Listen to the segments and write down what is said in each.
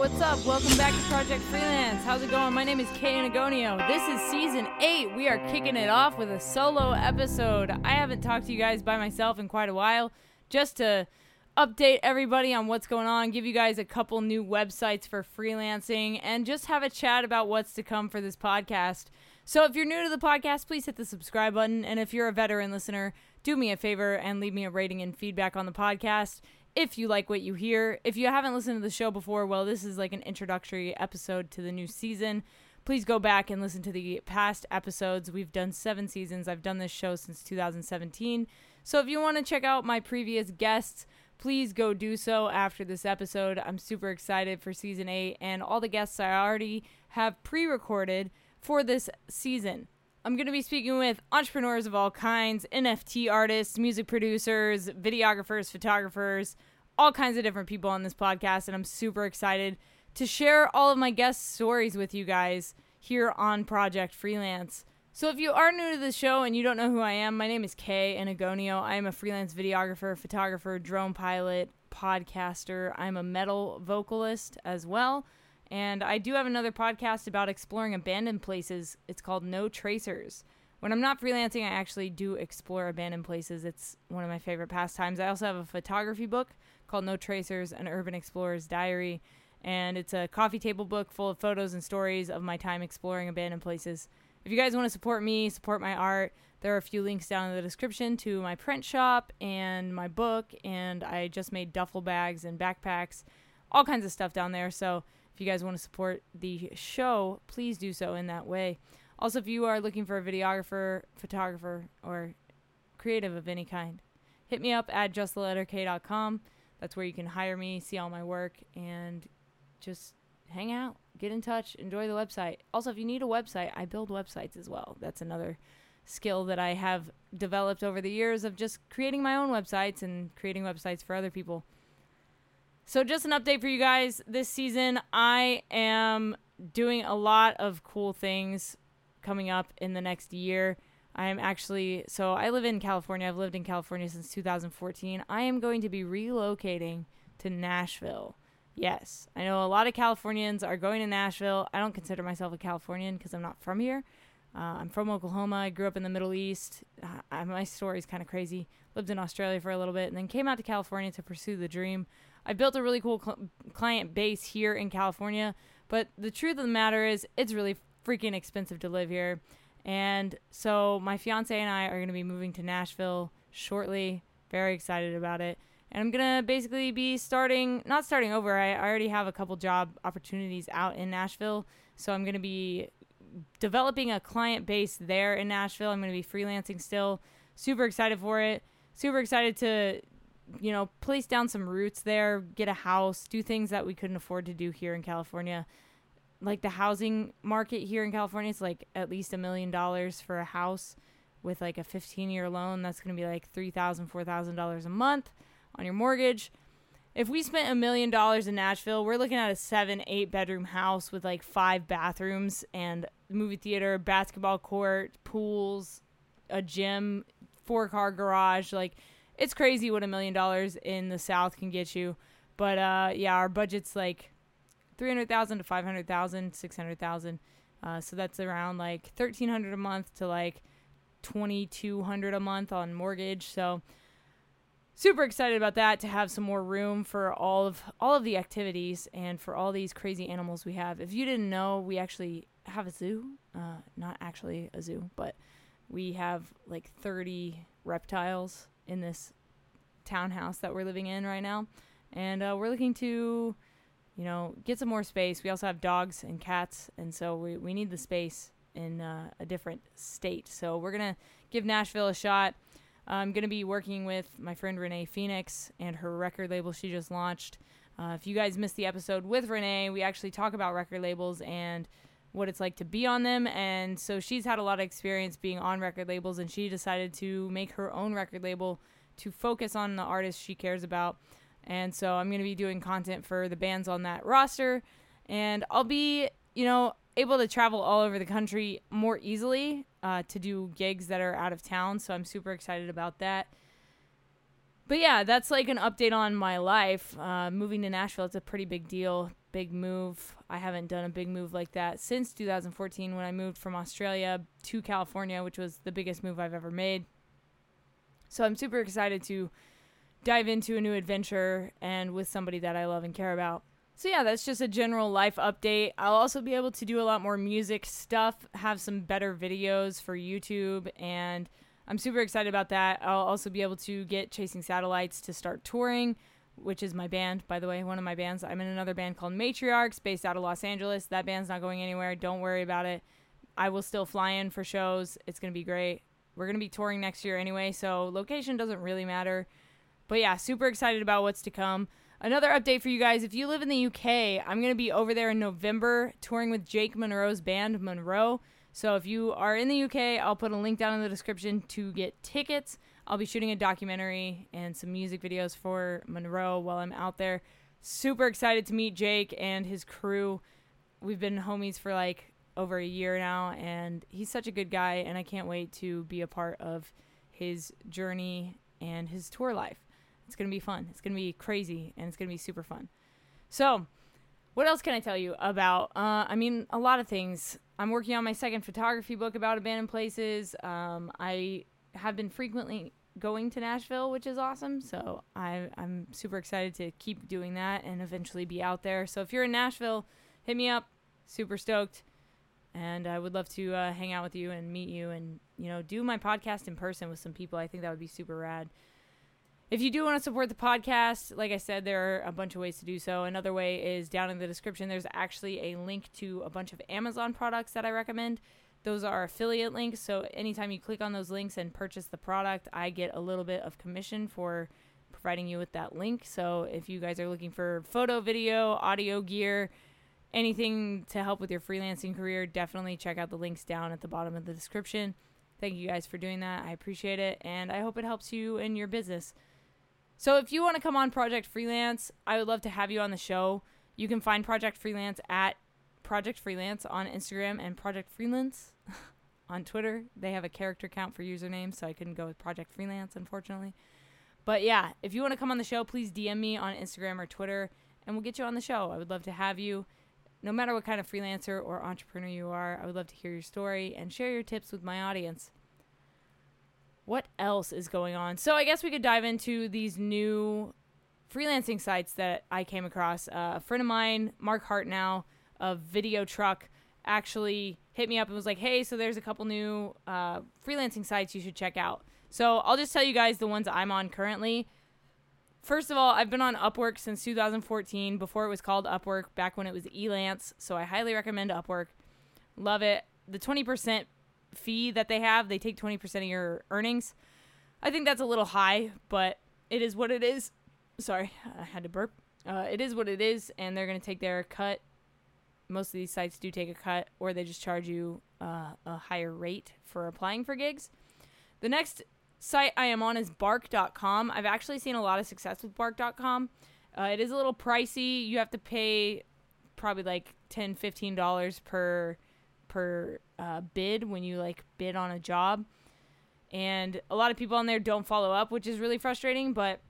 what's up? Welcome back to Project Freelance. How's it going? My name is Kay Anagonio. This is season eight. We are kicking it off with a solo episode. I haven't talked to you guys by myself in quite a while, just to update everybody on what's going on, give you guys a couple new websites for freelancing, and just have a chat about what's to come for this podcast. So if you're new to the podcast, please hit the subscribe button. And if you're a veteran listener, do me a favor and leave me a rating and feedback on the podcast if you like what you hear. If you haven't listened to the show before, well, this is like an introductory episode to the new season. Please go back and listen to the past episodes. We've done seven seasons. I've done this show since 2017. So if you want to check out my previous guests, please go do so after this episode. I'm super excited for season eight and all the guests I already have pre recorded for this season. I'm going to be speaking with entrepreneurs of all kinds, NFT artists, music producers, videographers, photographers, all kinds of different people on this podcast. And I'm super excited to share all of my guest stories with you guys here on Project Freelance. So, if you are new to the show and you don't know who I am, my name is Kay Anagonio. I am a freelance videographer, photographer, drone pilot, podcaster. I'm a metal vocalist as well. And I do have another podcast about exploring abandoned places. It's called No Tracers. When I'm not freelancing, I actually do explore abandoned places. It's one of my favorite pastimes. I also have a photography book called No Tracers An Urban Explorer's Diary. And it's a coffee table book full of photos and stories of my time exploring abandoned places. If you guys want to support me, support my art, there are a few links down in the description to my print shop and my book. And I just made duffel bags and backpacks, all kinds of stuff down there. So if you guys want to support the show, please do so in that way. Also, if you are looking for a videographer, photographer, or creative of any kind, hit me up at justtheletterk.com. That's where you can hire me, see all my work, and just hang out, get in touch, enjoy the website. Also, if you need a website, I build websites as well. That's another skill that I have developed over the years of just creating my own websites and creating websites for other people. So, just an update for you guys. This season, I am doing a lot of cool things coming up in the next year. I am actually, so I live in California. I've lived in California since 2014. I am going to be relocating to Nashville. Yes, I know a lot of Californians are going to Nashville. I don't consider myself a Californian because I'm not from here. Uh, I'm from Oklahoma. I grew up in the Middle East. Uh, my story is kind of crazy. Lived in Australia for a little bit and then came out to California to pursue the dream I built a really cool cl- client base here in California, but the truth of the matter is, it's really freaking expensive to live here. And so my fiance and I are going to be moving to Nashville shortly. Very excited about it. And I'm going to basically be starting, not starting over. I already have a couple job opportunities out in Nashville. So I'm going to be developing a client base there in Nashville. I'm going to be freelancing still. Super excited for it. Super excited to you know, place down some roots there, get a house, do things that we couldn't afford to do here in California. Like the housing market here in California, it's like at least a million dollars for a house with like a 15 year loan. That's going to be like $3,000, $4,000 a month on your mortgage. If we spent a million dollars in Nashville, we're looking at a seven, eight bedroom house with like five bathrooms and movie theater, basketball court, pools, a gym, four car garage. Like, it's crazy what a million dollars in the South can get you. But uh, yeah, our budget's like three hundred thousand to five hundred thousand, six hundred thousand. Uh, so that's around like thirteen hundred a month to like twenty two hundred a month on mortgage. So super excited about that to have some more room for all of all of the activities and for all these crazy animals we have. If you didn't know, we actually have a zoo. Uh, not actually a zoo, but we have like thirty reptiles in this townhouse that we're living in right now. And uh, we're looking to, you know, get some more space. We also have dogs and cats, and so we, we need the space in uh, a different state. So we're going to give Nashville a shot. I'm going to be working with my friend Renee Phoenix and her record label she just launched. Uh, if you guys missed the episode with Renee, we actually talk about record labels and what it's like to be on them. And so she's had a lot of experience being on record labels, and she decided to make her own record label to focus on the artists she cares about. And so I'm going to be doing content for the bands on that roster. And I'll be, you know, able to travel all over the country more easily uh, to do gigs that are out of town. So I'm super excited about that. but yeah, that's like an update on my life. Uh, moving to Nashville, it's a pretty big deal, big move. I haven't done a big move like that since 2014 when I moved from Australia to California, which was the biggest move I've ever made. So I'm super excited to dive into a new adventure and with somebody that I love and care about. So yeah, that's just a general life update. I'll also be able to do a lot more music stuff, have some better videos for YouTube and I'm super excited about that. I'll also be able to get Chasing Satellites to start touring, which is my band, by the way, one of my bands. I'm in another band called Matriarchs, based out of Los Angeles. That band's not going anywhere. Don't worry about it. I will still fly in for shows. It's going to be great. We're going to be touring next year anyway, so location doesn't really matter. But yeah, super excited about what's to come. Another update for you guys if you live in the UK, I'm going to be over there in November touring with Jake Monroe's band, Monroe. So if you are in the UK, I'll put a link down in the description to get tickets. I'll be shooting a documentary and some music videos for Monroe while I'm out there. Super excited to meet Jake and his crew. We've been homies for like over a year now, and he's such a good guy, and I can't wait to be a part of his journey and his tour life. It's going to be fun. It's going to be crazy, and it's going to be super fun. So, what else can I tell you about? Uh, I mean, a lot of things. I'm working on my second photography book about abandoned places. Um, I have been frequently going to Nashville, which is awesome. So I, I'm super excited to keep doing that and eventually be out there. So if you're in Nashville, hit me up. Super stoked. And I would love to uh, hang out with you and meet you and, you know, do my podcast in person with some people. I think that would be super rad. If you do want to support the podcast, like I said, there are a bunch of ways to do so. Another way is down in the description, there's actually a link to a bunch of Amazon products that I recommend. Those are affiliate links. So anytime you click on those links and purchase the product, I get a little bit of commission for providing you with that link. So if you guys are looking for photo, video, audio gear, anything to help with your freelancing career, definitely check out the links down at the bottom of the description. Thank you guys for doing that. I appreciate it. And I hope it helps you in your business. So if you want to come on Project Freelance, I would love to have you on the show. You can find Project Freelance at Project Freelance on Instagram and Project Freelance on Twitter. They have a character count for usernames, so I couldn't go with Project Freelance, unfortunately. But yeah, if you want to come on the show, please DM me on Instagram or Twitter, and we'll get you on the show. I would love to have you. No matter what kind of freelancer or entrepreneur you are, I would love to hear your story and share your tips with my audience what else is going on? So I guess we could dive into these new freelancing sites that I came across. Uh, a friend of mine, Mark Hartnow of Video Truck, actually hit me up and was like, "Hey, so there's a couple new uh, freelancing sites you should check out." So I'll just tell you guys the ones I'm on currently. First of all, I've been on Upwork since 2014, before it was called Upwork, back when it was Elance. So I highly recommend Upwork. Love it. The 20% fee that they have, they take 20% of your earnings. I think that's a little high, but it is what it is. Sorry, I had to burp. Uh, it is what it is, and they're going to take their cut. Most of these sites do take a cut, or they just charge you uh, a higher rate for applying for gigs. The next site I am on is bark.com. I've actually seen a lot of success with bark.com. Uh, it is a little pricey. You have to pay probably like $10, $15 per per uh, bid when you like bid on a job. And a lot of people on there don't follow up, which is really frustrating. But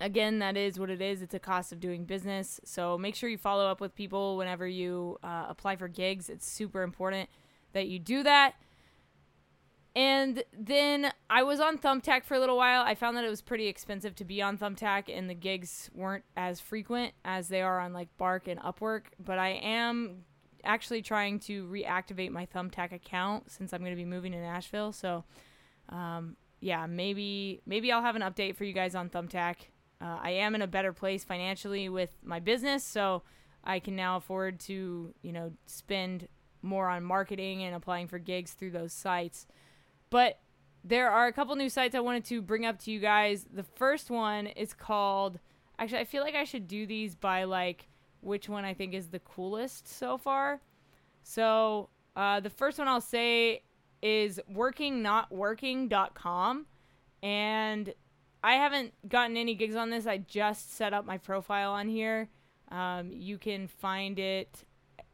again, that is what it is. It's a cost of doing business. So make sure you follow up with people whenever you uh, apply for gigs. It's super important that you do that. And then I was on Thumbtack for a little while. I found that it was pretty expensive to be on Thumbtack, and the gigs weren't as frequent as they are on like Bark and Upwork. But I am actually trying to reactivate my Thumbtack account since I'm going to be moving to Nashville. So, um, yeah, maybe maybe I'll have an update for you guys on Thumbtack. Uh, I am in a better place financially with my business, so I can now afford to you know spend more on marketing and applying for gigs through those sites. But there are a couple new sites I wanted to bring up to you guys. The first one is called. Actually, I feel like I should do these by like which one I think is the coolest so far. So uh, the first one I'll say is workingnotworking.com. And I haven't gotten any gigs on this. I just set up my profile on here. Um, you can find it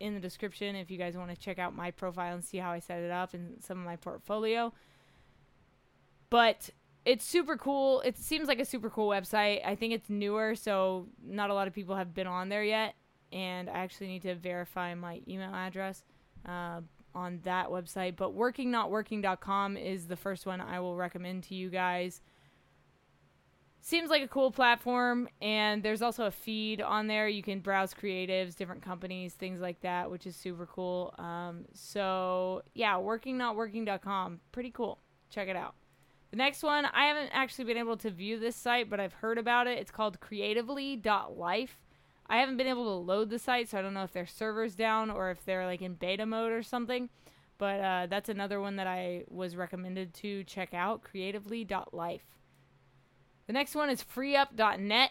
in the description if you guys want to check out my profile and see how I set it up and some of my portfolio. But it's super cool. It seems like a super cool website. I think it's newer, so not a lot of people have been on there yet. And I actually need to verify my email address uh, on that website. But workingnotworking.com is the first one I will recommend to you guys seems like a cool platform and there's also a feed on there. You can browse creatives different companies things like that which is super cool. Um, so yeah workingnotworking.com pretty cool. Check it out. The next one i haven't actually been able to view this site but i've heard about it. It's called creatively.life i haven't been able to load the site so i don't know if their server's down or if they're like in beta mode or something. But uh, that's another one that i was recommended to check out creatively.life the next one is freeup.net.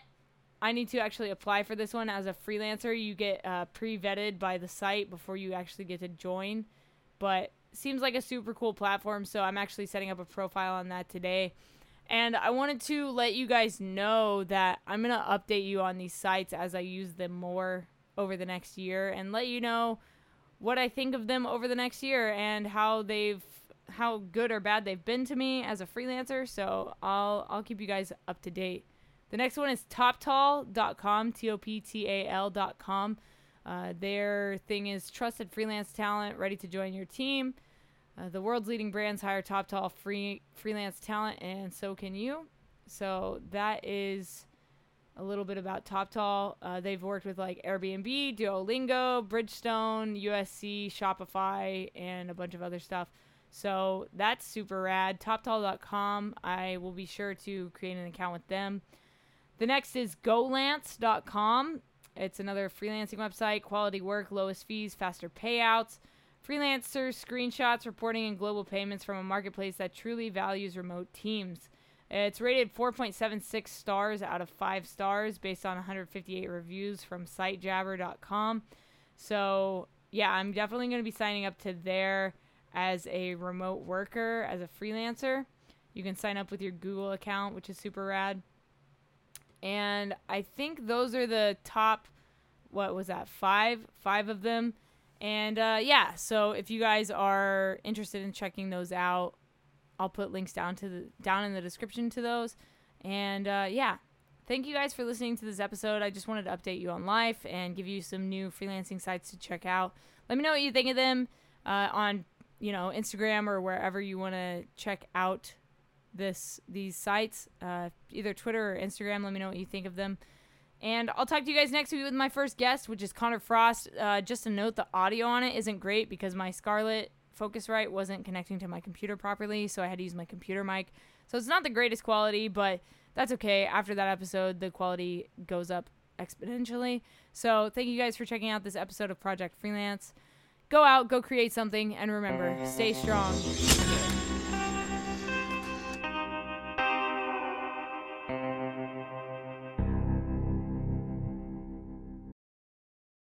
I need to actually apply for this one as a freelancer. You get uh, pre vetted by the site before you actually get to join. But seems like a super cool platform, so I'm actually setting up a profile on that today. And I wanted to let you guys know that I'm going to update you on these sites as I use them more over the next year and let you know what I think of them over the next year and how they've how good or bad they've been to me as a freelancer. So I'll I'll keep you guys up to date. The next one is toptal.com, T O P T A L.com. Uh, their thing is trusted freelance talent ready to join your team. Uh, the world's leading brands hire Toptal free freelance talent, and so can you. So that is a little bit about Toptal. Uh, they've worked with like Airbnb, Duolingo, Bridgestone, USC, Shopify, and a bunch of other stuff. So that's super rad. TopTal.com. I will be sure to create an account with them. The next is golance.com. It's another freelancing website. Quality work, lowest fees, faster payouts. Freelancers, screenshots, reporting, and global payments from a marketplace that truly values remote teams. It's rated 4.76 stars out of 5 stars based on 158 reviews from sitejabber.com. So, yeah, I'm definitely going to be signing up to their as a remote worker, as a freelancer. You can sign up with your Google account, which is super rad. And I think those are the top, what was that, five? Five of them. And uh, yeah, so if you guys are interested in checking those out, I'll put links down to the down in the description to those. And uh, yeah, thank you guys for listening to this episode. I just wanted to update you on life and give you some new freelancing sites to check out. Let me know what you think of them uh, on you know Instagram or wherever you want to check out this these sites, uh, either Twitter or Instagram. Let me know what you think of them. And I'll talk to you guys next week with my first guest, which is Connor Frost. Uh, just a note: the audio on it isn't great because my Scarlett Focusrite wasn't connecting to my computer properly, so I had to use my computer mic. So it's not the greatest quality, but that's okay. After that episode, the quality goes up exponentially. So thank you guys for checking out this episode of Project Freelance go out, go create something, and remember, stay strong.